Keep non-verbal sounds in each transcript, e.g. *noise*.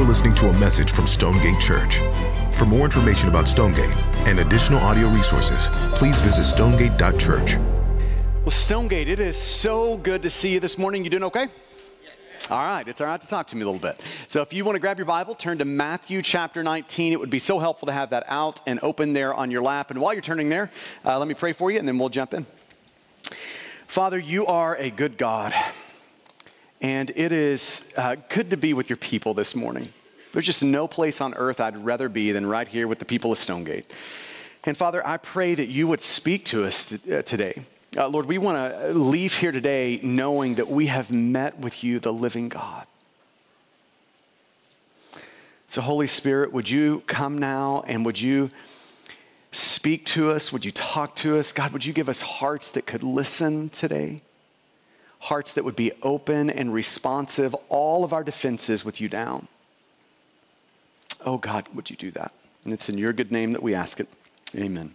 You're listening to a message from Stonegate Church. For more information about Stonegate and additional audio resources, please visit stonegate.church. Well, Stonegate, it is so good to see you this morning. You doing okay? All right, it's all right to talk to me a little bit. So, if you want to grab your Bible, turn to Matthew chapter 19. It would be so helpful to have that out and open there on your lap. And while you're turning there, uh, let me pray for you and then we'll jump in. Father, you are a good God. And it is uh, good to be with your people this morning. There's just no place on earth I'd rather be than right here with the people of Stonegate. And Father, I pray that you would speak to us t- uh, today. Uh, Lord, we want to leave here today knowing that we have met with you, the living God. So, Holy Spirit, would you come now and would you speak to us? Would you talk to us? God, would you give us hearts that could listen today? Hearts that would be open and responsive, all of our defenses with you down. Oh God, would you do that? And it's in your good name that we ask it. Amen.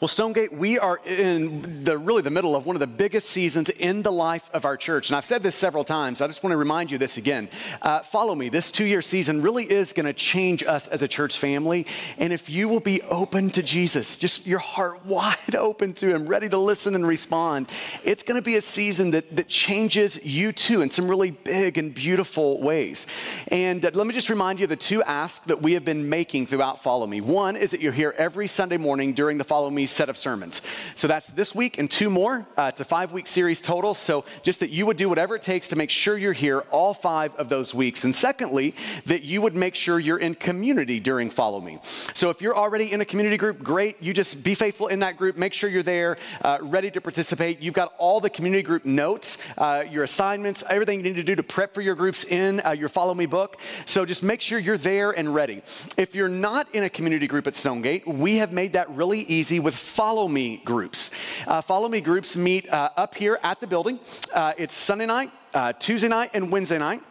Well, Stonegate, we are in the really the middle of one of the biggest seasons in the life of our church. And I've said this several times. I just want to remind you this again. Uh, follow me. This two year season really is going to change us as a church family. And if you will be open to Jesus, just your heart *laughs* wide open to Him, ready to listen and respond, it's going to be a season that, that changes you too in some really big and beautiful ways. And uh, let me just remind you the two asks that we have been making throughout Follow Me. One is that you're here every Sunday morning during the Follow Me set of sermons. So that's this week and two more. Uh, it's a five week series total. So just that you would do whatever it takes to make sure you're here all five of those weeks. And secondly, that you would make sure you're in community during Follow Me. So if you're already in a community group, great. You just be faithful in that group. Make sure you're there, uh, ready to participate. You've got all the community group notes, uh, your assignments, everything you need to do to prep for your groups in uh, your Follow Me book. So just make sure you're there and ready. If you're not in a community group at Stonegate, we have made that really easy with follow me groups. Uh, follow me groups meet uh, up here at the building. Uh, it's Sunday night, uh, Tuesday night, and Wednesday night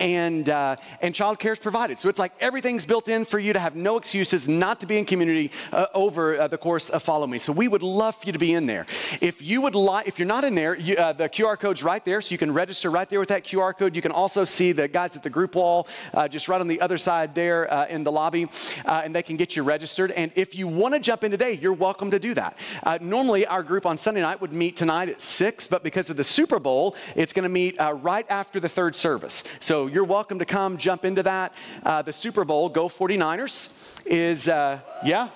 and uh, and childcare is provided. So it's like everything's built in for you to have no excuses not to be in community uh, over uh, the course of Follow Me. So we would love for you to be in there. If you would like, if you're not in there, you, uh, the QR code's right there, so you can register right there with that QR code. You can also see the guys at the group wall, uh, just right on the other side there uh, in the lobby, and they can get you registered. And if you want to jump in today, you're welcome to do that. normally, our group on Sunday night would meet tonight at six, but because of the Super Bowl, it's going to meet right after the third service. So you're welcome to come jump into that. Uh, the Super Bowl, go 49ers, is, uh, yeah?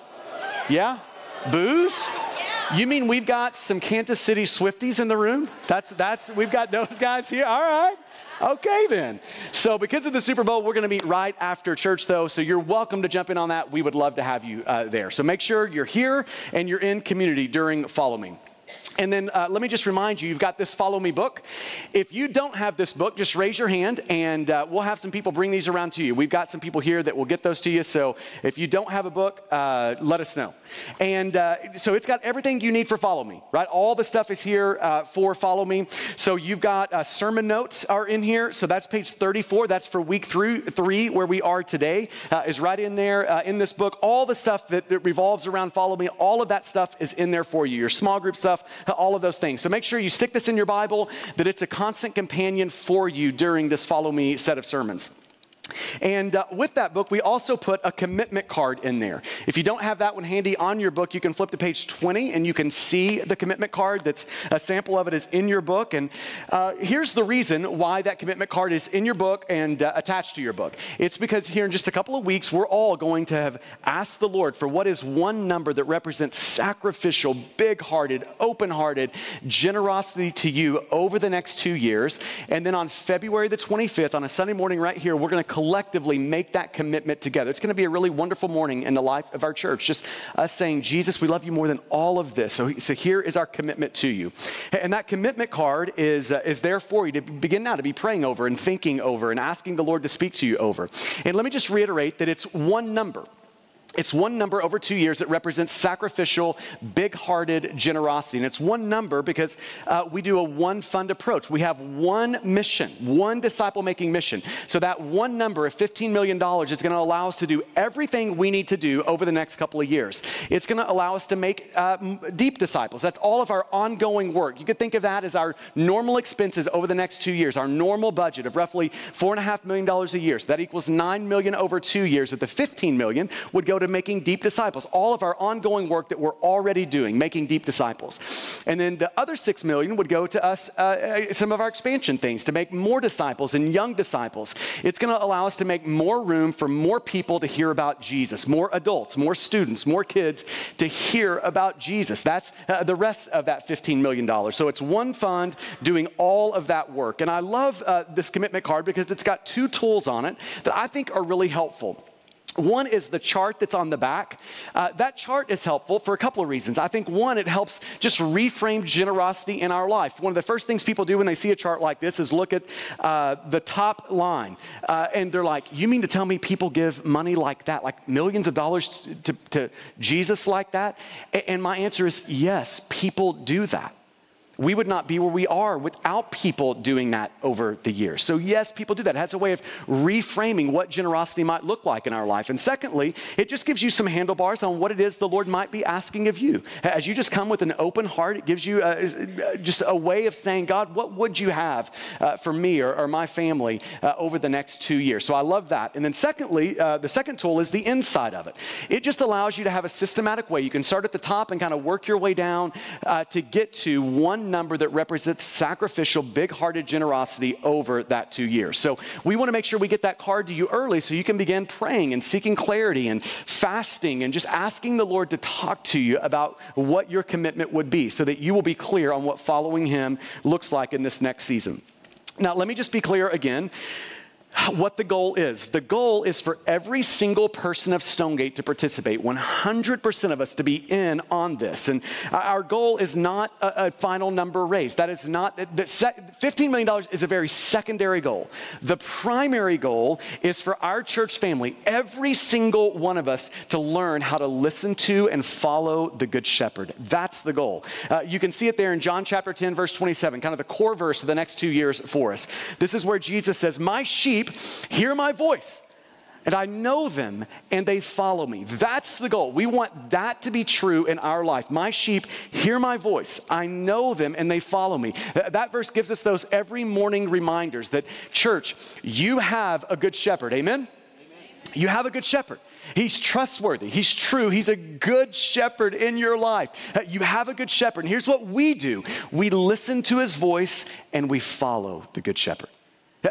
Yeah? Boos? You mean we've got some Kansas City Swifties in the room? That's, that's, we've got those guys here? All right. Okay, then. So, because of the Super Bowl, we're going to meet right after church, though. So, you're welcome to jump in on that. We would love to have you uh, there. So, make sure you're here and you're in community during Follow Me. And then uh, let me just remind you, you've got this Follow Me book. If you don't have this book, just raise your hand and uh, we'll have some people bring these around to you. We've got some people here that will get those to you. So if you don't have a book, uh, let us know. And uh, so it's got everything you need for Follow Me, right? All the stuff is here uh, for Follow Me. So you've got uh, sermon notes are in here. So that's page 34. That's for week through three, where we are today, is right in there in this book. All the stuff that, that revolves around Follow Me, all of that stuff is in there for you. Your small group stuff, all of those things. So make sure you stick this in your Bible, that it's a constant companion for you during this Follow Me set of sermons. And uh, with that book, we also put a commitment card in there. If you don't have that one handy on your book, you can flip to page 20 and you can see the commitment card. That's a sample of it is in your book. And uh, here's the reason why that commitment card is in your book and uh, attached to your book. It's because here in just a couple of weeks, we're all going to have asked the Lord for what is one number that represents sacrificial, big hearted, open hearted generosity to you over the next two years. And then on February the 25th, on a Sunday morning right here, we're going to collectively make that commitment together. It's going to be a really wonderful morning in the life of our church. Just us saying, Jesus, we love you more than all of this. So, so here is our commitment to you. And that commitment card is, uh, is there for you to begin now to be praying over and thinking over and asking the Lord to speak to you over. And let me just reiterate that it's one number. It's one number over two years that represents sacrificial, big hearted generosity. And it's one number because uh, we do a one fund approach. We have one mission, one disciple making mission. So that one number of $15 million is going to allow us to do everything we need to do over the next couple of years. It's going to allow us to make uh, deep disciples. That's all of our ongoing work. You could think of that as our normal expenses over the next two years, our normal budget of roughly $4.5 million a year. So that equals 9 million over two years. At the 15 million would go to making deep disciples, all of our ongoing work that we're already doing, making deep disciples. And then the other six million would go to us, uh, uh some of our expansion things, to make more disciples and young disciples. It's going to allow us to make more room for more people to hear about Jesus, more adults, more students, more kids to hear about Jesus. That's uh, the rest of that $15 million. So it's one fund doing all of that work. And I love uh, this commitment card because it's got two tools on it that I think are really helpful. One is the chart that's on the back. Uh, that chart is helpful for a couple of reasons. I think one, it helps just reframe generosity in our life. One of the first things people do when they see a chart like this is look at uh, the top line. Uh, and they're like, You mean to tell me people give money like that, like millions of dollars to, to Jesus like that? And my answer is yes, people do that we would not be where we are without people doing that over the years. So, yes, people do that. It has a way of reframing what generosity might look like in our life. And secondly, it just gives you some handlebars on what it is the Lord might be asking of you. As you just come with an open heart, it gives you a, uh, just a way of saying, God, what would you have uh, for me or, or my family uh, over the next two years? So, I love that. And then, secondly, uh, the second tool is the inside of it. It just allows you to have a systematic way. You can start at the top and kind of work your way down uh, to get to one number that represents sacrificial, big hearted generosity over that two years. So we want to make sure we get that card to you early so you can begin praying and seeking clarity and fasting and just asking the Lord to talk to you about what your commitment would be so that you will be clear on what following Him looks like in this next season. Now, let me just be clear again what the goal is. The goal is for every single person of Stonegate to participate, 100% of us to be in on this. And our goal is not a, a final number raise. That is not, that $15 million is a very secondary goal. The primary goal is for our church family, every single one of us, to learn how to listen to and follow the Good Shepherd. That's the goal. Uh, you can see it there in John chapter 10, verse 27, kind of the core verse of the next two years for us. This is where Jesus says, My sheep sheep hear my voice and I know them and they follow me. That's the goal. We want that to be true in our life. My sheep hear my voice. I know them and they follow me. That verse gives us those every morning reminders that, church, you have a good shepherd. Amen? Amen. You have a good shepherd. He's trustworthy. He's true. He's a good shepherd in your life. You have a good shepherd. And here's what we do we listen to his voice and we follow the good shepherd.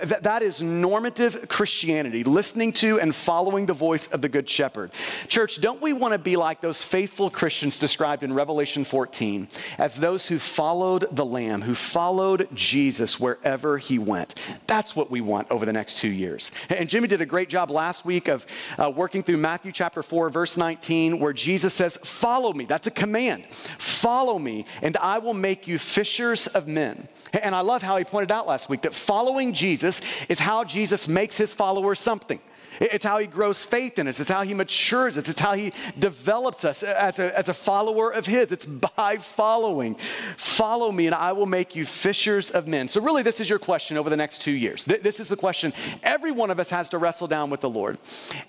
That, that is normative Christianity, listening to and following the voice of the Good Shepherd. Church, don't we want to be like those faithful Christians described in Revelation 14 as those who followed the Lamb, who followed Jesus wherever he went? That's what we want over the next two years. And Jimmy did a great job last week of uh, working through Matthew chapter 4, verse 19, where Jesus says, Follow me. That's a command. Follow me, and I will make you fishers of men. And I love how he pointed out last week that following Jesus is how Jesus makes his followers something. It's how he grows faith in us. It's how he matures us. It's how he develops us as a, as a follower of his. It's by following. Follow me, and I will make you fishers of men. So, really, this is your question over the next two years. This is the question every one of us has to wrestle down with the Lord.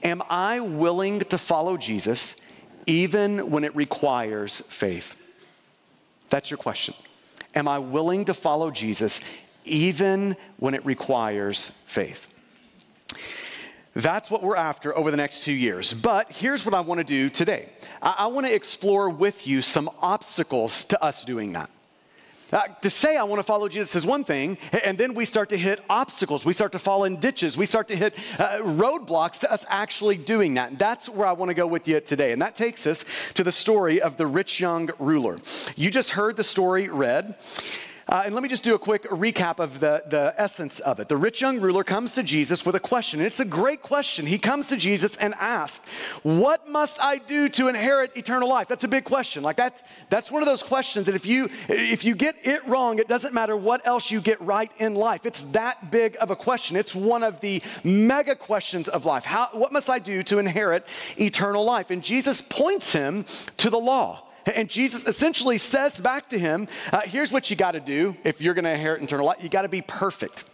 Am I willing to follow Jesus even when it requires faith? That's your question. Am I willing to follow Jesus even when it requires faith? That's what we're after over the next two years. But here's what I want to do today I, I want to explore with you some obstacles to us doing that. Uh, to say I want to follow Jesus is one thing, and then we start to hit obstacles. We start to fall in ditches. We start to hit uh, roadblocks to us actually doing that. And that's where I want to go with you today. And that takes us to the story of the rich young ruler. You just heard the story read. Uh, and let me just do a quick recap of the, the essence of it. The rich young ruler comes to Jesus with a question, and it's a great question. He comes to Jesus and asks, What must I do to inherit eternal life? That's a big question. Like that, that's one of those questions that if you if you get it wrong, it doesn't matter what else you get right in life. It's that big of a question. It's one of the mega questions of life. How, what must I do to inherit eternal life? And Jesus points him to the law. And Jesus essentially says back to him, uh, here's what you got to do if you're going to inherit eternal life. You got to be perfect.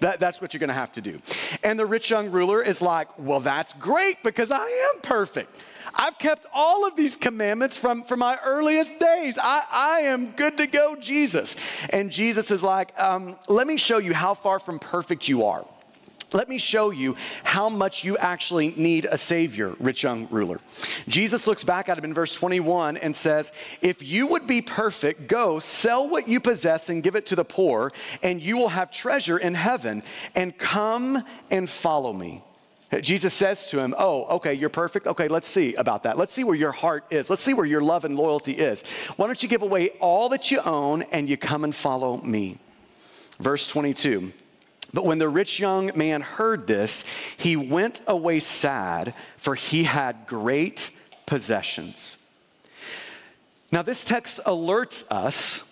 That, that's what you're going to have to do. And the rich young ruler is like, well, that's great because I am perfect. I've kept all of these commandments from, from my earliest days. I, I am good to go, Jesus. And Jesus is like, um, let me show you how far from perfect you are. Let me show you how much you actually need a Savior, rich young ruler. Jesus looks back at him in verse 21 and says, If you would be perfect, go sell what you possess and give it to the poor, and you will have treasure in heaven, and come and follow me. Jesus says to him, Oh, okay, you're perfect. Okay, let's see about that. Let's see where your heart is. Let's see where your love and loyalty is. Why don't you give away all that you own and you come and follow me? Verse 22. But when the rich young man heard this, he went away sad, for he had great possessions. Now, this text alerts us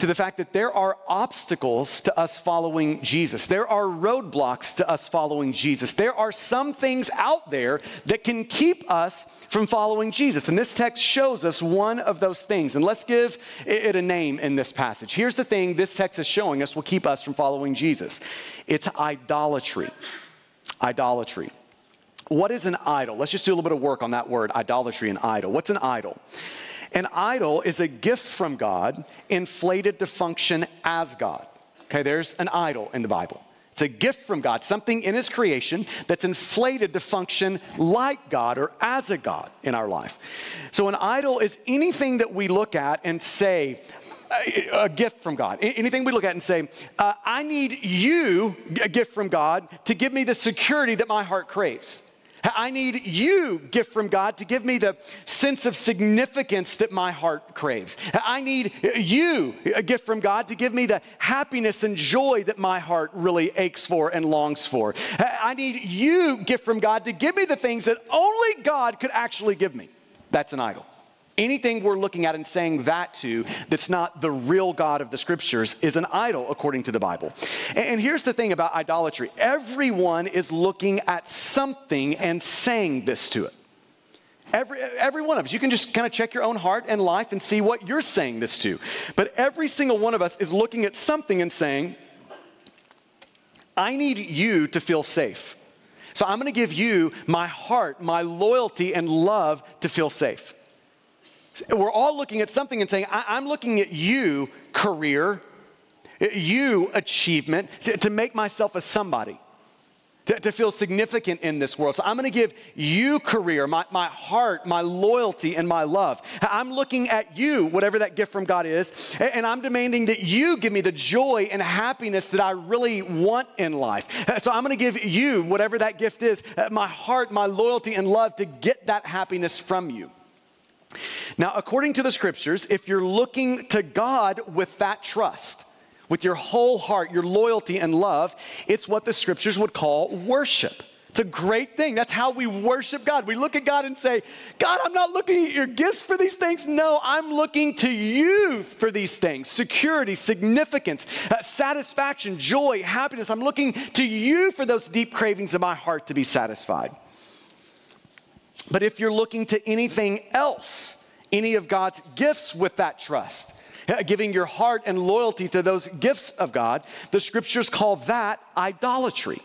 to the fact that there are obstacles to us following Jesus. There are roadblocks to us following Jesus. There are some things out there that can keep us from following Jesus. And this text shows us one of those things. And let's give it a name in this passage. Here's the thing this text is showing us will keep us from following Jesus it's idolatry. Idolatry. What is an idol? Let's just do a little bit of work on that word, idolatry and idol. What's an idol? An idol is a gift from God inflated to function as God. Okay, there's an idol in the Bible. It's a gift from God, something in His creation that's inflated to function like God or as a God in our life. So, an idol is anything that we look at and say, a gift from God. Anything we look at and say, uh, I need you, a gift from God, to give me the security that my heart craves. I need you, gift from God, to give me the sense of significance that my heart craves. I need you, a gift from God, to give me the happiness and joy that my heart really aches for and longs for. I need you, gift from God, to give me the things that only God could actually give me. That's an idol. Anything we're looking at and saying that to that's not the real God of the scriptures is an idol according to the Bible. And here's the thing about idolatry everyone is looking at something and saying this to it. Every, every one of us. You can just kind of check your own heart and life and see what you're saying this to. But every single one of us is looking at something and saying, I need you to feel safe. So I'm going to give you my heart, my loyalty, and love to feel safe. We're all looking at something and saying, I- am looking at you, career, you, achievement, to, to make myself a somebody. To, to, feel significant in this world. So I'm going to give you career, my, my heart, my loyalty, and my love. I'm looking at you, whatever that gift from God is, and, and I'm demanding that you give me the joy and happiness that I really want in life. Uh, so I'm going to give you, whatever that gift is, uh, my heart, my loyalty, and love to get that happiness from you. Now, according to the scriptures, if you're looking to God with that trust, with your whole heart, your loyalty and love, it's what the scriptures would call worship. It's a great thing. That's how we worship God. We look at God and say, God, I'm not looking at your gifts for these things. No, I'm looking to you for these things security, significance, uh, satisfaction, joy, happiness. I'm looking to you for those deep cravings of my heart to be satisfied. But if you're looking to anything else, any of God's gifts with that trust, uh, giving your heart and loyalty to those gifts of God, the scriptures call that idolatry.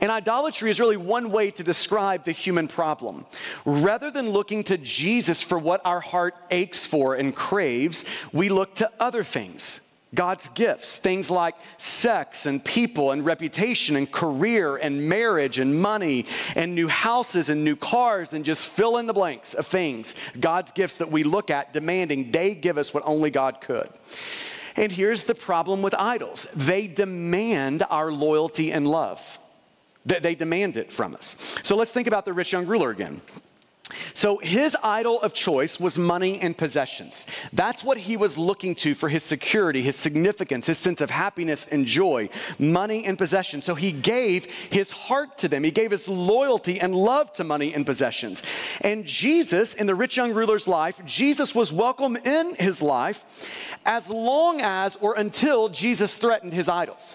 And idolatry is really one way to describe the human problem. Rather than looking to Jesus for what our heart aches for and craves, we look to other things God's gifts, things like sex and people and reputation and career and marriage and money and new houses and new cars and just fill in the blanks of things. God's gifts that we look at demanding they give us what only God could. And here's the problem with idols they demand our loyalty and love, they demand it from us. So let's think about the rich young ruler again. So his idol of choice was money and possessions. That's what he was looking to for his security, his significance, his sense of happiness and joy, money and possessions. So he gave his heart to them. He gave his loyalty and love to money and possessions. And Jesus, in the rich young ruler's life, Jesus was welcome in his life as long as or until Jesus threatened his idols.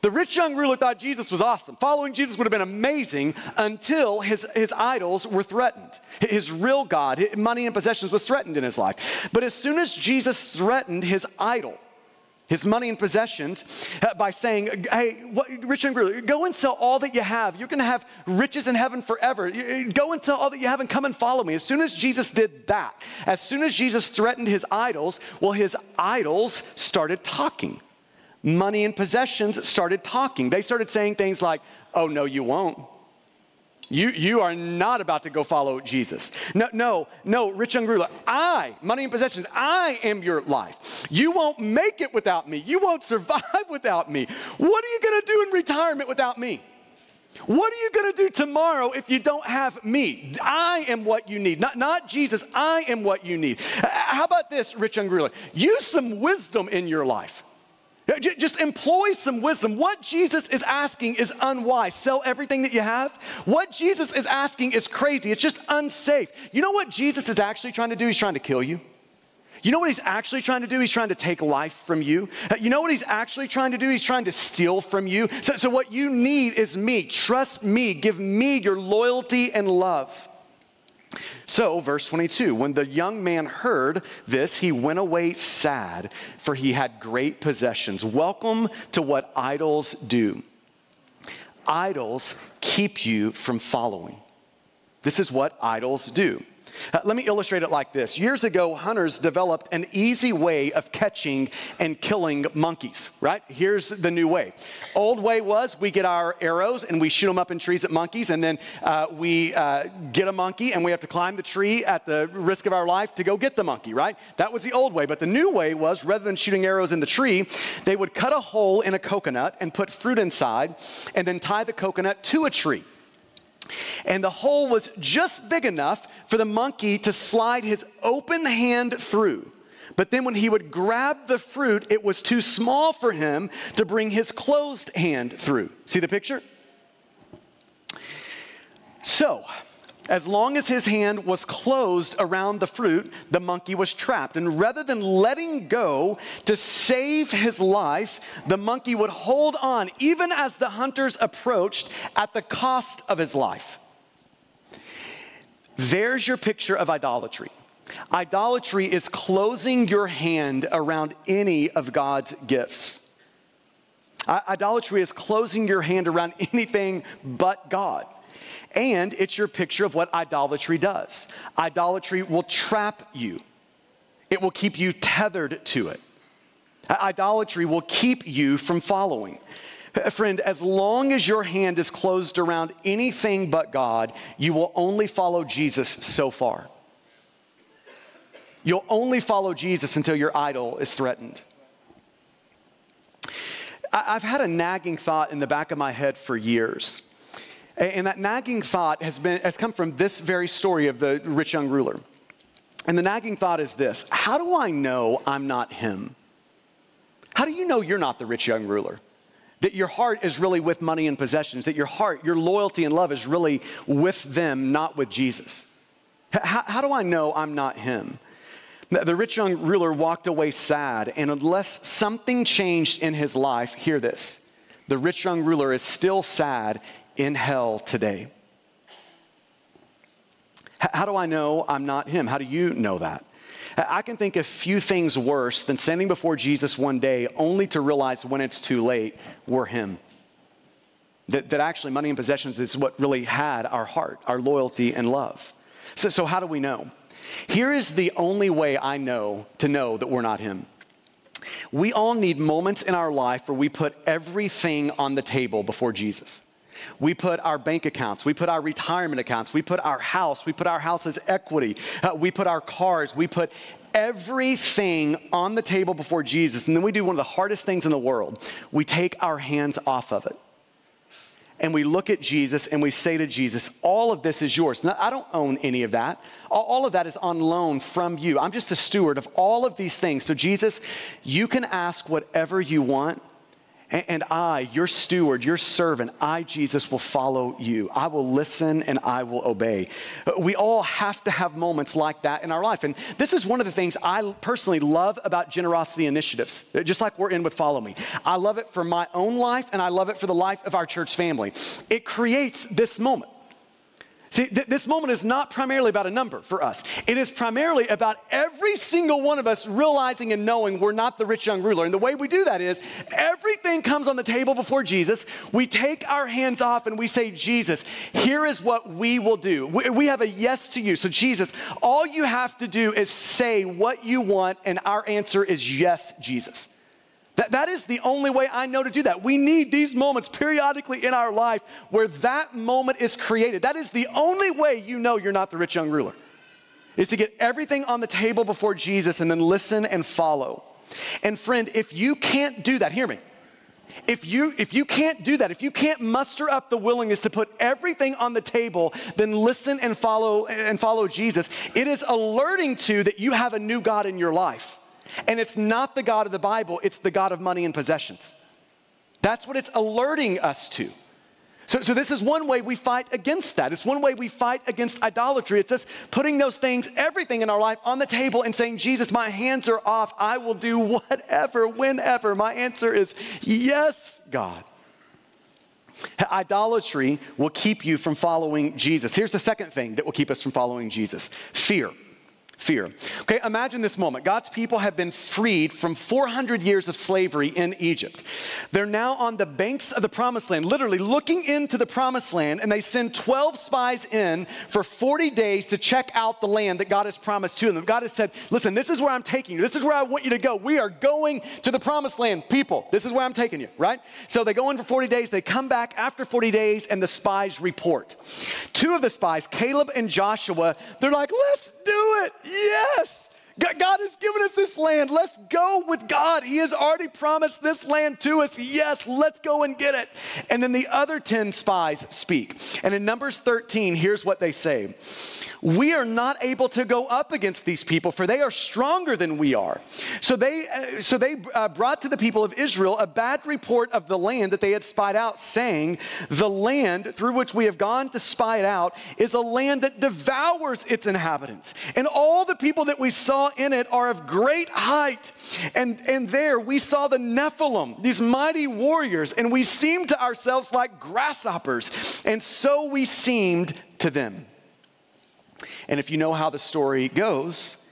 The rich young ruler thought Jesus was awesome. Following Jesus would have been amazing until his, his idols were threatened. His real God, his money and possessions, was threatened in his life. But as soon as Jesus threatened his idol, his money and possessions, uh, by saying, Hey, what, rich young ruler, go and sell all that you have. You're going to have riches in heaven forever. Go and sell all that you have and come and follow me. As soon as Jesus did that, as soon as Jesus threatened his idols, well, his idols started talking money and possessions started talking. They started saying things like, oh, no, you won't. You, you are not about to go follow Jesus. No, no, no, rich young ruler. I, money and possessions, I am your life. You won't make it without me. You won't survive *laughs* without me. What are you going to do in retirement without me? What are you going to do tomorrow if you don't have me? I am what you need. Not, not Jesus, I am what you need. How about this, rich young ruler? Use some wisdom in your life. Just employ some wisdom. What Jesus is asking is unwise. Sell everything that you have. What Jesus is asking is crazy. It's just unsafe. You know what Jesus is actually trying to do? He's trying to kill you. You know what he's actually trying to do? He's trying to take life from you. Uh, you know what he's actually trying to do? He's trying to steal from you. So, so what you need is me. Trust me. Give me your loyalty and love. So, verse 22 when the young man heard this, he went away sad, for he had great possessions. Welcome to what idols do. Idols keep you from following. This is what idols do. Uh, let me illustrate it like this. Years ago, hunters developed an easy way of catching and killing monkeys, right? Here's the new way. Old way was we get our arrows and we shoot them up in trees at monkeys, and then uh, we uh, get a monkey and we have to climb the tree at the risk of our life to go get the monkey, right? That was the old way. But the new way was rather than shooting arrows in the tree, they would cut a hole in a coconut and put fruit inside and then tie the coconut to a tree. And the hole was just big enough for the monkey to slide his open hand through. But then when he would grab the fruit, it was too small for him to bring his closed hand through. See the picture? So, as long as his hand was closed around the fruit, the monkey was trapped. And rather than letting go to save his life, the monkey would hold on even as the hunters approached at the cost of his life. There's your picture of idolatry. Idolatry is closing your hand around any of God's gifts. Idolatry is closing your hand around *laughs* anything but God. And it's your picture of what idolatry does. Idolatry will trap you, it will keep you tethered to it. Idolatry will keep you from following. Friend, as long as your hand is closed around anything but God, you will only follow Jesus so far. You'll only follow Jesus until your idol is threatened. I've had a nagging thought in the back of my head for years. And that nagging thought has, been, has come from this very story of the rich young ruler. And the nagging thought is this How do I know I'm not him? How do you know you're not the rich young ruler? That your heart is really with money and possessions, that your heart, your loyalty and love is really with them, not with Jesus. How, how do I know I'm not him? The rich young ruler walked away sad, and unless something changed in his life, hear this the rich young ruler is still sad in hell today. How do I know I'm not him? How do you know that? I can think of few things worse than standing before Jesus one day only to realize when it's too late we're him. That, that actually money and possessions is what really had our heart, our loyalty and love. So, so how do we know? Here is the only way I know to know that we're not him. We all need moments in our life where we put everything on the table before Jesus. We put our bank accounts, we put our retirement accounts, we put our house, we put our house's equity, uh, we put our cars, we put everything on the table before Jesus. And then we do one of the hardest things in the world we take our hands off of it. and we look at Jesus and we say to Jesus, All of this is yours. Now, I don't own any of that. All of that is on loan from you. I'm just a steward of all of these things. So, Jesus, you can ask whatever you want and I, your steward, your servant, I, Jesus, will follow you. I will listen and I will obey. We all have to have moments like that in our life. And this is one of the things I personally love about generosity initiatives, just like we're in with Follow Me. I love it for my own life and I love it for the life of our church family. It creates this moment. See, th- this moment is not primarily about a number for us. It is primarily about every single one of us realizing and knowing we're not the rich young ruler. And the way we do that is everything comes on the table before Jesus. We take our hands off and we say, Jesus, here is what we will do. We, we have a yes to you. So, Jesus, all you have to do is say what you want, and our answer is yes, Jesus. That, that is the only way I know to do that. We need these moments periodically in our life where that moment is created. That is the only way you know you're not the rich young ruler, is to get everything on the table before Jesus and then listen and follow. And friend, if you can't do that, hear me. If you, if you can't do that, if you can't muster up the willingness to put everything on the table, then listen and follow and follow Jesus. It is alerting to that you have a new God in your life. And it's not the God of the Bible, it's the God of money and possessions. That's what it's alerting us to. So, so, this is one way we fight against that. It's one way we fight against idolatry. It's us putting those things, everything in our life, on the table and saying, Jesus, my hands are off. I will do whatever, whenever. My answer is yes, God. Idolatry will keep you from following Jesus. Here's the second thing that will keep us from following Jesus fear fear. Okay, imagine this moment. God's people have been freed from 400 years of slavery in Egypt. They're now on the banks of the promised land, literally looking into the promised land, and they send 12 spies in for 40 days to check out the land that God has promised to them. God has said, Listen, this is where I'm taking you. This is where I want you to go. We are going to the promised land, people. This is where I'm taking you, right? So they go in for 40 days. They come back after 40 days, and the spies report. Two of the spies, Caleb and Joshua, they're like, Let's do it. Yes. God has given us this land. Let's go with God. He has already promised this land to us. Yes, let's go and get it. And then the other 10 spies speak. And in Numbers 13, here's what they say we are not able to go up against these people, for they are stronger than we are. So they, uh, so they uh, brought to the people of Israel a bad report of the land that they had spied out, saying, The land through which we have gone to spy it out is a land that devours its inhabitants. And all the people that we saw in it are of great height. And, and there we saw the Nephilim, these mighty warriors, and we seemed to ourselves like grasshoppers. And so we seemed to them. And if you know how the story goes,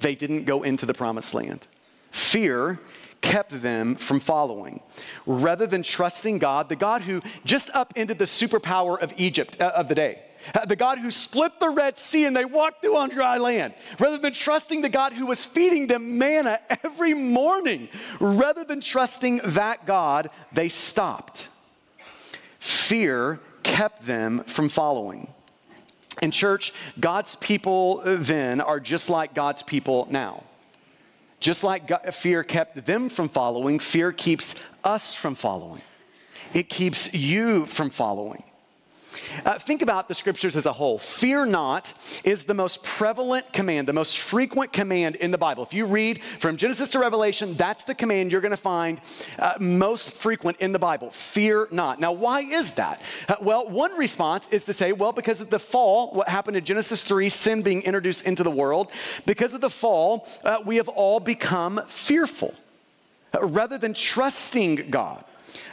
they didn't go into the promised land. Fear kept them from following. Rather than trusting God, the God who just upended the superpower of Egypt uh, of the day, uh, the God who split the Red Sea and they walked through on dry land, rather than trusting the God who was feeding them manna *laughs* every morning, rather than trusting that God, they stopped. Fear kept them from following. In church, God's people then are just like God's people now. Just like God, fear kept them from following, fear keeps us from following. It keeps you from following. Uh, think about the scriptures as a whole. Fear not is the most prevalent command, the most frequent command in the Bible. If you read from Genesis to Revelation, that's the command you're going to find uh, most frequent in the Bible. Fear not. Now, why is that? Uh, well, one response is to say, well, because of the fall, what happened in Genesis 3, sin being introduced into the world, because of the fall, uh, we have all become fearful uh, rather than trusting God.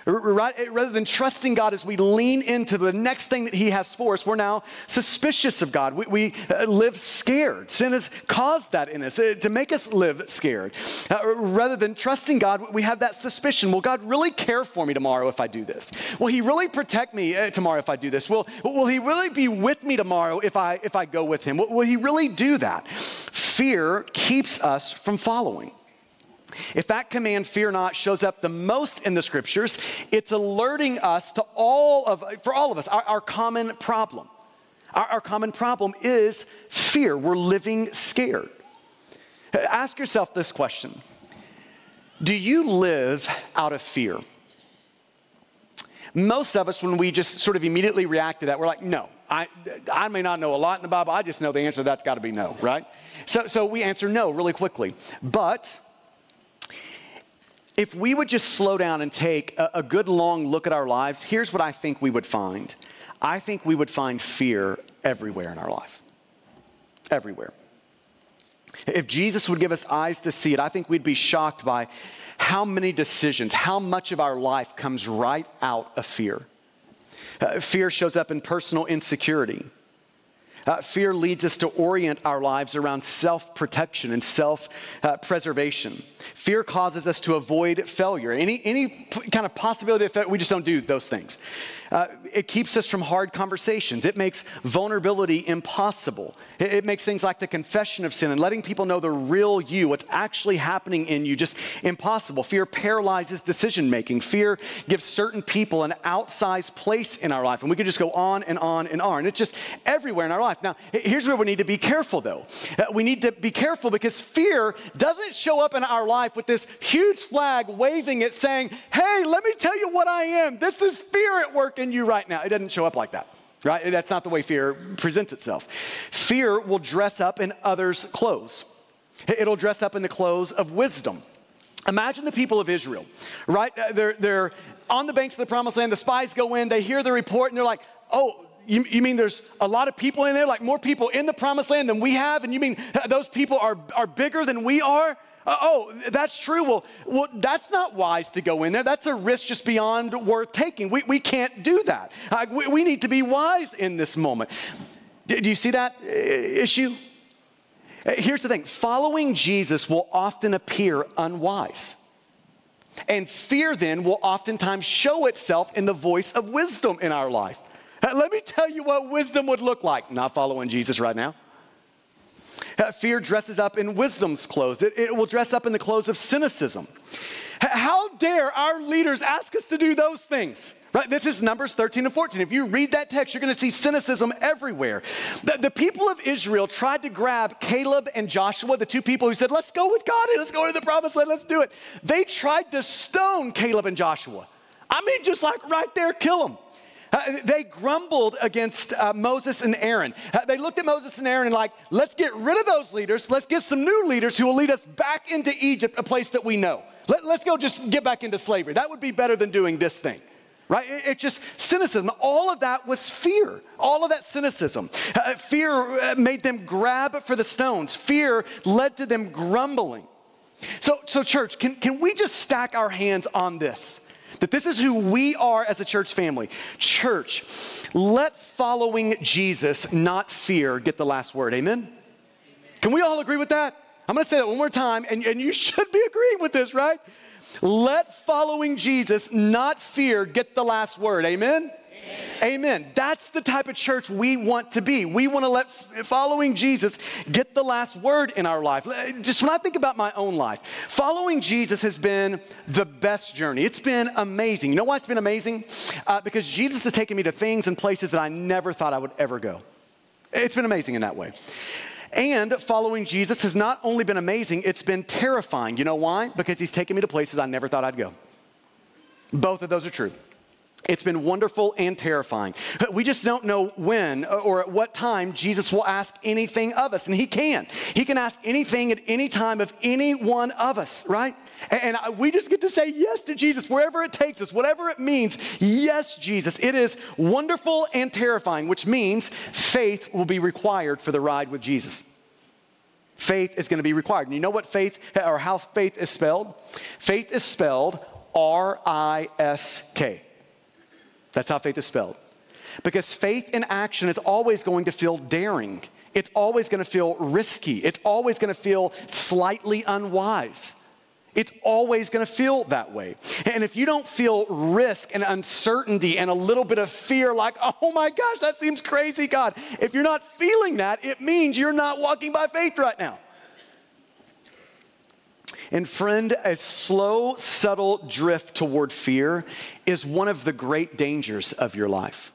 Rather than trusting God as we lean into the next thing that He has for us, we're now suspicious of God. We, we uh, live scared. Sin has caused that in us uh, to make us live scared. Uh, rather than trusting God, we have that suspicion will God really care for me tomorrow if I do this? Will He really protect me uh, tomorrow if I do this? Will, will He really be with me tomorrow if I, if I go with Him? Will, will He really do that? Fear keeps us from following. If that command, fear not, shows up the most in the scriptures, it's alerting us to all of, for all of us, our, our common problem. Our, our common problem is fear. We're living scared. Ask yourself this question Do you live out of fear? most of us, when we just sort of immediately react to that, we're like, no, I, I may not know a lot in the Bible. I just know the answer that's got to be no, right? So, so we answer no really quickly. But if we would just slow down and take a, a good long look at our lives, here's what I think we would find. I think we would find fear everywhere in our life. Everywhere. If Jesus would give us eyes to see it, I think we'd be shocked by how many decisions, how much of our life comes right out of fear. Uh, fear shows up in personal insecurity. Uh, fear leads us to orient our lives around self protection and self uh, preservation. Fear causes us to avoid failure. Any, any kind of possibility of failure, we just don't do those things. Uh, it keeps us from hard conversations. It makes vulnerability impossible. It, it, makes things like the confession of sin and letting people know the real you, what's actually happening in you, just impossible. Fear paralyzes decision making. Fear gives certain people an outsized place in our life. And we could just go on and on and on. It's just everywhere in our life. Now, here's where we need to be careful, though. Uh, we need to be careful because fear doesn't show up in our life with this huge flag waving it saying, hey, let me tell you what I am. This is fear at work in you right now. It doesn't show up like that, right? That's not the way fear presents itself. Fear will dress up in others' clothes, it'll dress up in the clothes of wisdom. Imagine the people of Israel, right? Uh, they're, they're on the banks of the promised land. The spies go in, they hear the report, and they're like, oh, you, you, mean there's a lot of people in there, like more people in the promised land than we have? And you mean those people are, are bigger than we are? Uh, oh, that's true. Well, well, that's not wise to go in there. That's a risk just beyond worth taking. We, we can't do that. Uh, we, we, need to be wise in this moment. Do, you see that uh, issue? Uh, here's the thing following Jesus will often appear unwise. And fear then will oftentimes show itself in the voice of wisdom in our life. Uh, let me tell you what wisdom would look like. Not following Jesus right now. Uh, fear dresses up in wisdom's clothes, it, it will dress up in the clothes of cynicism. How dare our leaders ask us to do those things? Right? This is Numbers 13 and 14. If you read that text, you're going to see cynicism everywhere. The, the, people of Israel tried to grab Caleb and Joshua, the two people who said, Let's go with God and let's go to the promised land, let's do it. They tried to stone Caleb and Joshua. I mean, just like right there, kill them. Uh, they grumbled against uh, Moses and Aaron. Uh, they looked at Moses and Aaron and like, let's get rid of those leaders. Let's get some new leaders who will lead us back into Egypt, a place that we know. Let, us go just get back into slavery. That would be better than doing this thing. Right? It, it just cynicism. All of that was fear. All of that cynicism. Uh, fear uh, made them grab for the stones. Fear led to them grumbling. So, so church, can, can we just stack our hands on this? That this is who we are as a church family. Church, let following Jesus, not fear, get the last word. Amen? Amen. Can we all agree with that? I'm to say that one more time, and, and you *laughs* should be agreeing with this, right? Let following Jesus, not fear, get the last word. Amen? Amen. That's the type of church we want to be. We want to let following Jesus get the last word in our life. Just when I think about my own life, following Jesus has been the best journey. It's been amazing. You know why it's been amazing? Uh, because Jesus has taken me to things and places that I never thought I would ever go. It's been amazing in that way. And following Jesus has not only been amazing, it's been terrifying. You know why? Because he's taken me to places I never thought I'd go. Both of those are true. It's been wonderful and terrifying. We just don't know when or at what time Jesus will ask anything of us, and He can. He can ask anything at any time of any one of us, right? And we just get to say yes to Jesus wherever it takes us, whatever it means. Yes, Jesus. It is wonderful and terrifying, which means faith will be required for the ride with Jesus. Faith is going to be required. And you know what faith or how faith is spelled? Faith is spelled R I S K. That's how faith is spelled. Because faith in action is always going to feel daring. It's always going to feel risky. It's always going to feel slightly unwise. It's always going to feel that way. And if you don't feel risk and uncertainty and a little bit of fear, like, oh my gosh, that seems crazy, God, if you're not feeling that, it means you're not walking by faith right now. And friend, a slow, subtle drift toward fear is one of the great dangers of your life.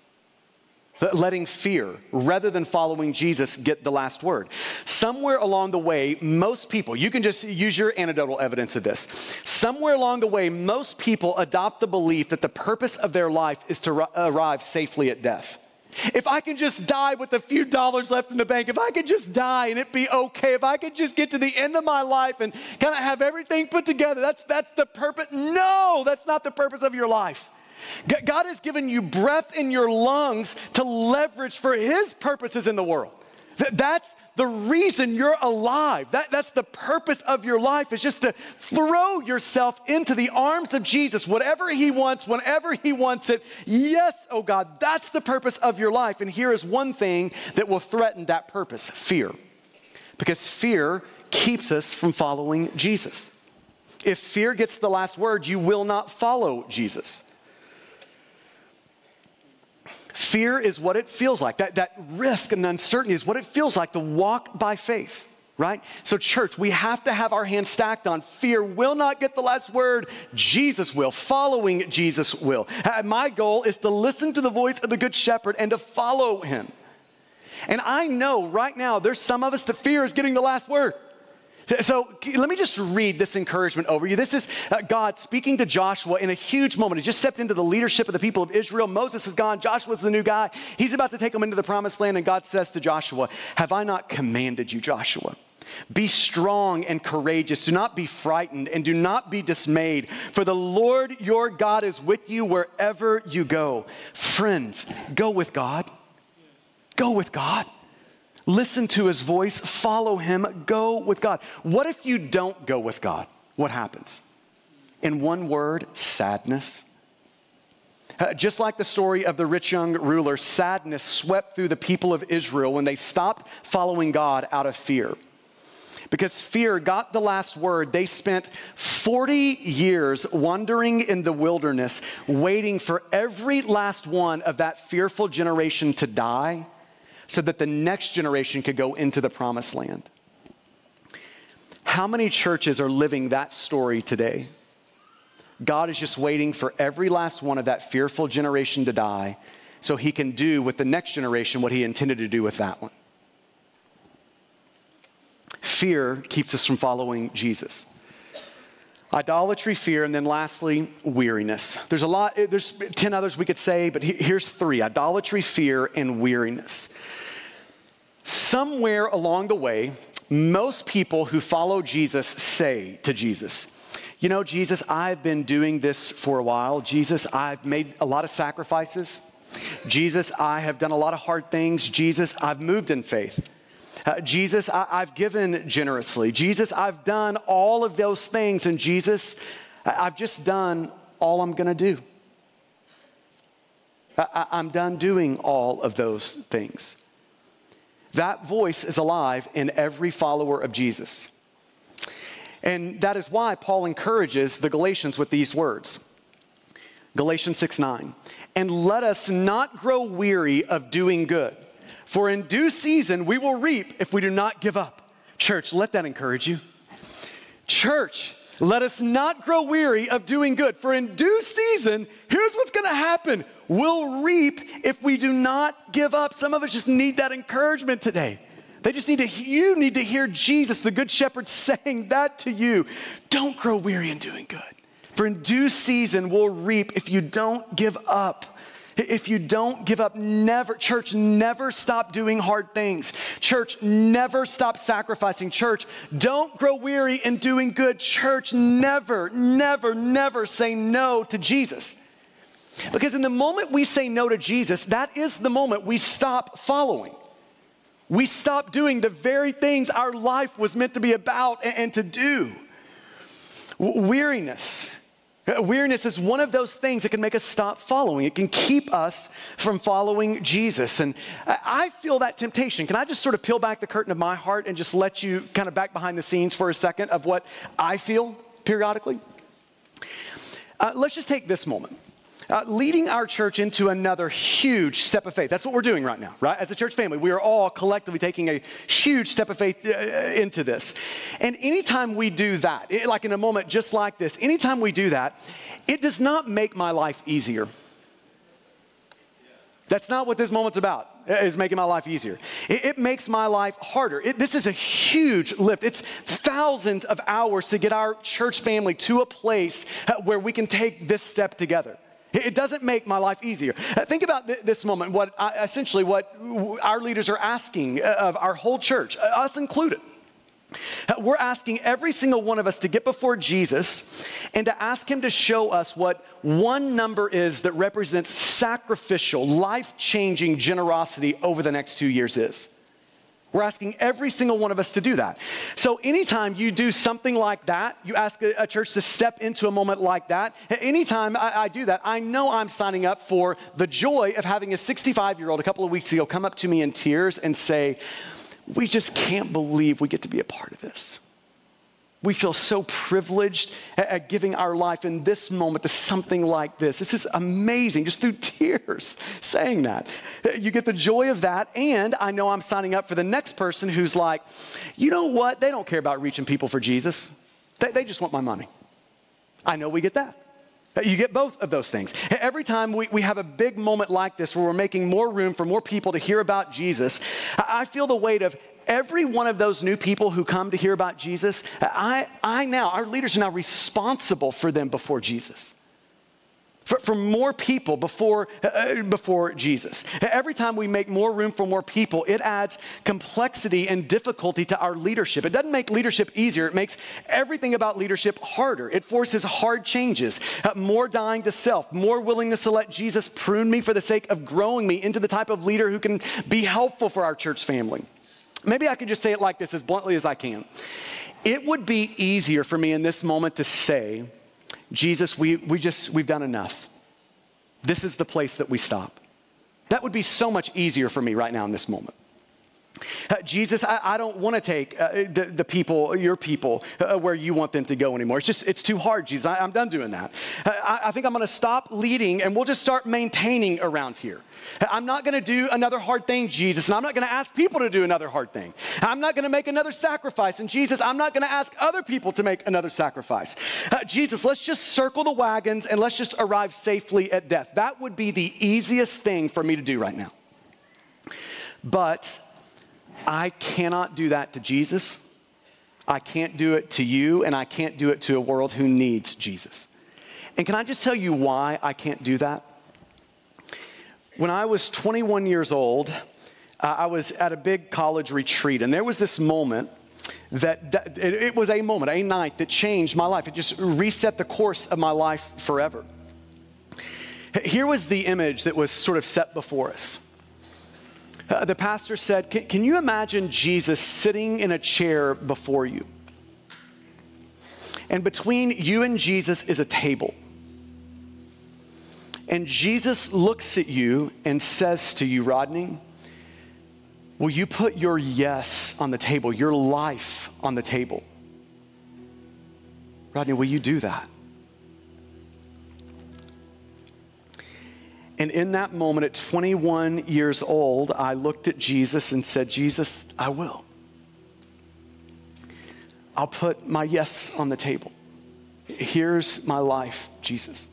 letting fear, rather than following Jesus, get the last word. Somewhere along the way, most people, you can just use your anecdotal evidence of this. Somewhere along the way, most people adopt the belief that the purpose of their life is to arrive safely at death. If I can just die with a few dollars left in the bank, if I could just die and it be okay, if I could just get to the end of my life and kind of have everything put together, that's, that's the purpose. No, that's not the purpose of your life. God has given you breath in your lungs to leverage for His purposes in the world. That's the reason you're alive. That, that's the purpose of your life, is just to throw yourself into the arms of Jesus, whatever He wants, whenever He wants it. Yes, oh God, that's the purpose of your life. And here is one thing that will threaten that purpose fear. Because fear keeps us from following Jesus. If fear gets the last word, you will not follow Jesus. Fear is what it feels like. That, that risk and uncertainty is what it feels like to walk by faith, right? So, church, we have to have our hands stacked on fear will not get the last word. Jesus will. Following Jesus will. My goal is to listen to the voice of the Good Shepherd and to follow him. And I know right now there's some of us that fear is getting the last word. So let me just read this encouragement over you. This is uh, God speaking to Joshua in a huge moment. He just stepped into the leadership of the people of Israel. Moses is gone. Joshua's the new guy. He's about to take them into the promised land. And God says to Joshua, Have I not commanded you, Joshua? Be strong and courageous. Do not be frightened and do not be dismayed, for the Lord your God is with you wherever you go. Friends, go with God. Go with God. Listen to his voice, follow him, go with God. What if you don't go with God? What happens? In one word, sadness. Uh, just like the story of the rich young ruler, sadness swept through the people of Israel when they stopped following God out of fear. Because fear got the last word, they spent 40 years wandering in the wilderness, waiting for every last one of that fearful generation to die so that the next generation could go into the promised land. How many churches are living that story today? God is just waiting for every last one of that fearful generation to die so he can do with the next generation what he intended to do with that one. Fear keeps us from following Jesus. Idolatry, fear, and then lastly, weariness. There's a lot, eh, there's 10 others we could say, but here's three idolatry, fear, and weariness. Somewhere along the way, most people who follow Jesus say to Jesus, You know, Jesus, I've been doing this for a while. Jesus, I've made a lot of sacrifices. Jesus, I have done a lot of hard things. Jesus, I've moved in faith. Uh, Jesus, I, have given generously. Jesus, I've done all of those things. And Jesus, I, have just done all I'm going to do. I, I'm done doing all of those things. That voice is alive in every follower of Jesus. And that is why Paul encourages the Galatians with these words Galatians 6 9. And let us not grow weary of doing good for in due season we will reap if we do not give up. Church, let that encourage you. Church, let us not grow weary of doing good, for in due season, here's what's gonna happen we'll reap if we do not give up. Some of us just need that encouragement today. They just need to, you need to hear Jesus, the Good Shepherd, *laughs* saying that to you. Don't grow weary in doing good, for in due season we'll reap if you don't give up. If you don't give up, never, church, never stop doing hard things. Church, never stop sacrificing. Church, don't grow weary in doing good. Church, never, never, never say no to Jesus. Because in the moment we say no to Jesus, that is the moment we stop following. We stop doing the very things our life was meant to be about and, to do. Weariness Weariness is one of those things that can make us stop following. It can keep us from following Jesus. And I feel that temptation. Can I just sort of peel back the curtain of my heart and just let you kind of back behind the scenes for a second of what I feel periodically? Uh, let's just take this moment uh, leading our church into another huge step of faith. That's what we're doing right now, right? As a church family, we are all collectively taking a huge step of faith uh, into this. And anytime we do that, it, like in a moment just like this, anytime we do that, it does not make my life easier. That's not what this moment's about, is making my life easier. It, it makes my life harder. It, this is a huge lift. It's thousands of hours to get our church family to a place uh, where we can take this step together. It doesn't make my life easier. Uh, think about this moment, what essentially what our leaders are asking uh, of our whole church, us included. We're asking every single one of us to get before Jesus and to ask Him to show us what one number is that represents sacrificial, life changing generosity over the next two years is. We're asking every single one of us to do that. So, anytime you do something like that, you ask a, a church to step into a moment like that, anytime I, I do that, I know I'm signing up for the joy of having a 65 year old a couple of weeks ago come up to me in tears and say, we just can't believe we get to be a part of this. We feel so privileged at, giving our life in this moment to something like this. This is amazing, just through *laughs* tears saying that. You get the joy of that, and I know I'm signing up for the next person who's like, you know what? They don't care about reaching people for Jesus, they, they just want my money. I know we get that. You get both of those things. Every time we, we have a big moment like this where we're making more room for more people to hear about Jesus, I feel the weight of every one of those new people who come to hear about Jesus. I, I now, our leaders are now responsible for them before Jesus for, for more people before, uh, uh, before Jesus. Every time we make more room for more people, it adds complexity and difficulty to our leadership. It doesn't make leadership easier, it makes everything about leadership harder. It forces hard changes, uh, more dying to self, more willingness to let Jesus prune me for the sake of growing me into the type of leader who can be helpful for our church family. Maybe I can just say it like this as bluntly as I can. It would be easier for me in this moment to say, Jesus, we, we just, we've done enough. This is the place that we stop. That would be so much easier for me right now in this moment. Uh, Jesus, I, I don't want to take uh, the, the, people, your people, uh, where you want them to go anymore. It's just, it's too hard, Jesus. I, am done doing that. Uh, I, I think I'm going to stop leading and we'll just start maintaining around here. I'm not going to do another hard thing, Jesus, and I'm not going to ask people to do another hard thing. I'm not going to make another sacrifice, and Jesus, I'm not going to ask other people to make another sacrifice. Uh, Jesus, let's just circle the wagons and let's just arrive safely at death. That would be the easiest thing for me to do right now. But I cannot do that to Jesus. I can't do it to you, and I can't do it to a world who needs Jesus. And can I just tell you why I can't do that? When I was 21 years old, uh, I was at a big college retreat, and there was this moment that, that it, it was a moment, a night that changed my life. It just reset the course of my life forever. Here was the image that was sort of set before us. Uh, the pastor said, can, can you imagine Jesus sitting in a chair before you? And between you and Jesus is a table. And Jesus looks at you and says to you, Rodney, will you put your yes on the table, your life on the table? Rodney, will you do that? And in that moment, at 21 years old, I looked at Jesus and said, Jesus, I will. I'll put my yes on the table. Here's my life, Jesus.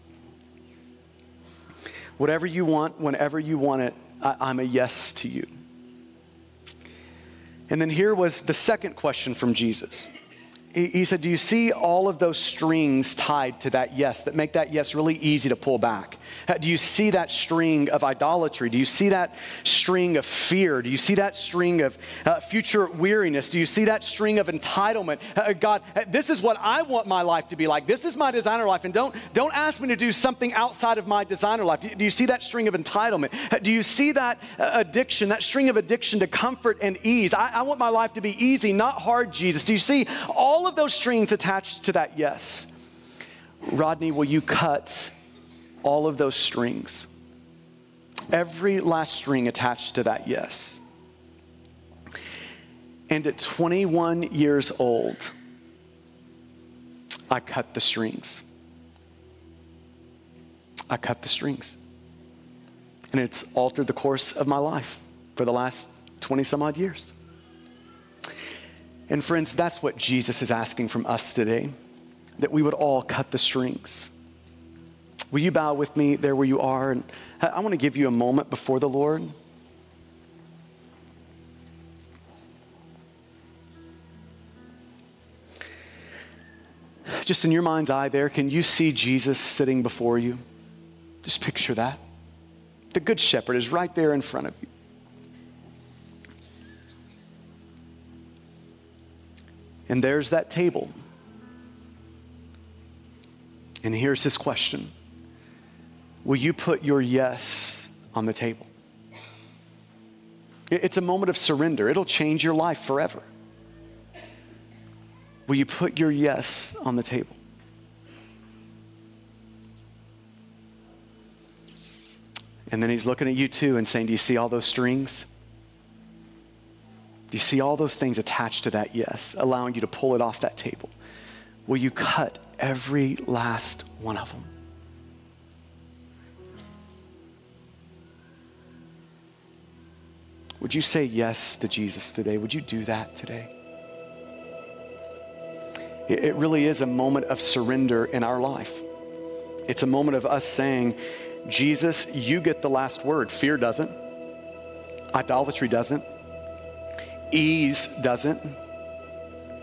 Whatever you want, whenever you want it, I, am a yes to you. And then here was the second question from Jesus. He, said, Do you see all of those strings tied to that yes that make that yes really easy to pull back? Do you see that string of idolatry? Do you see that string of fear? Do you see that string of uh, future weariness? Do you see that string of entitlement? Uh, God, uh, this is what I want my life to be like. This is my designer life, and don't don't ask me to do something outside of my designer life. Do, you see that string of entitlement? Do you see that uh, addiction, that string of addiction to comfort and ease? I, I want my life to be easy, not hard, Jesus. Do you see all of those strings attached to that yes? Rodney, will you cut all of those strings. Every last string attached to that yes. And at 21 years old, I cut the strings. I cut the strings. And it's altered the course of my life for the last 20 some odd years. And friends, that's what Jesus is asking from us today that we would all cut the strings Will you bow with me there where you are? And I want to give you a moment before the Lord. Just in your mind's eye, there, can you see Jesus sitting before you? Just picture that. The Good Shepherd is right there in front of you. And there's that table. And here's his question Will you put your yes on the table? It's a moment of surrender, it'll change your life forever. Will you put your yes on the table? And then he's looking at you too and saying, Do you see all those strings? Do you see all those things attached to that yes, allowing you to pull it off that table? Will you cut every last one of them? Would you say yes to Jesus today? Would you do that today? It really is a moment of surrender in our life. It's a moment of us saying, Jesus, you get the last word. Fear doesn't, idolatry doesn't, ease doesn't,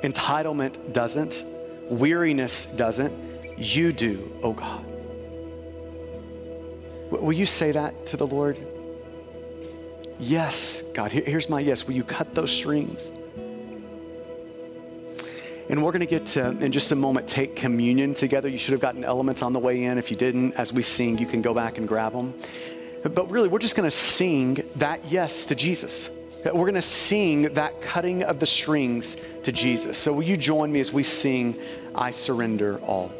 entitlement doesn't, weariness doesn't. You do, oh God. Will you say that to the Lord? Yes, God, here's my yes. Will you cut those strings? And we're going to get to, in just a moment, take communion together. You should have gotten elements on the way in. If you didn't, as we sing, you can go back and grab them. But really, we're just going to sing that yes to Jesus. We're going to sing that cutting of the strings to Jesus. So, will you join me as we sing, I surrender all?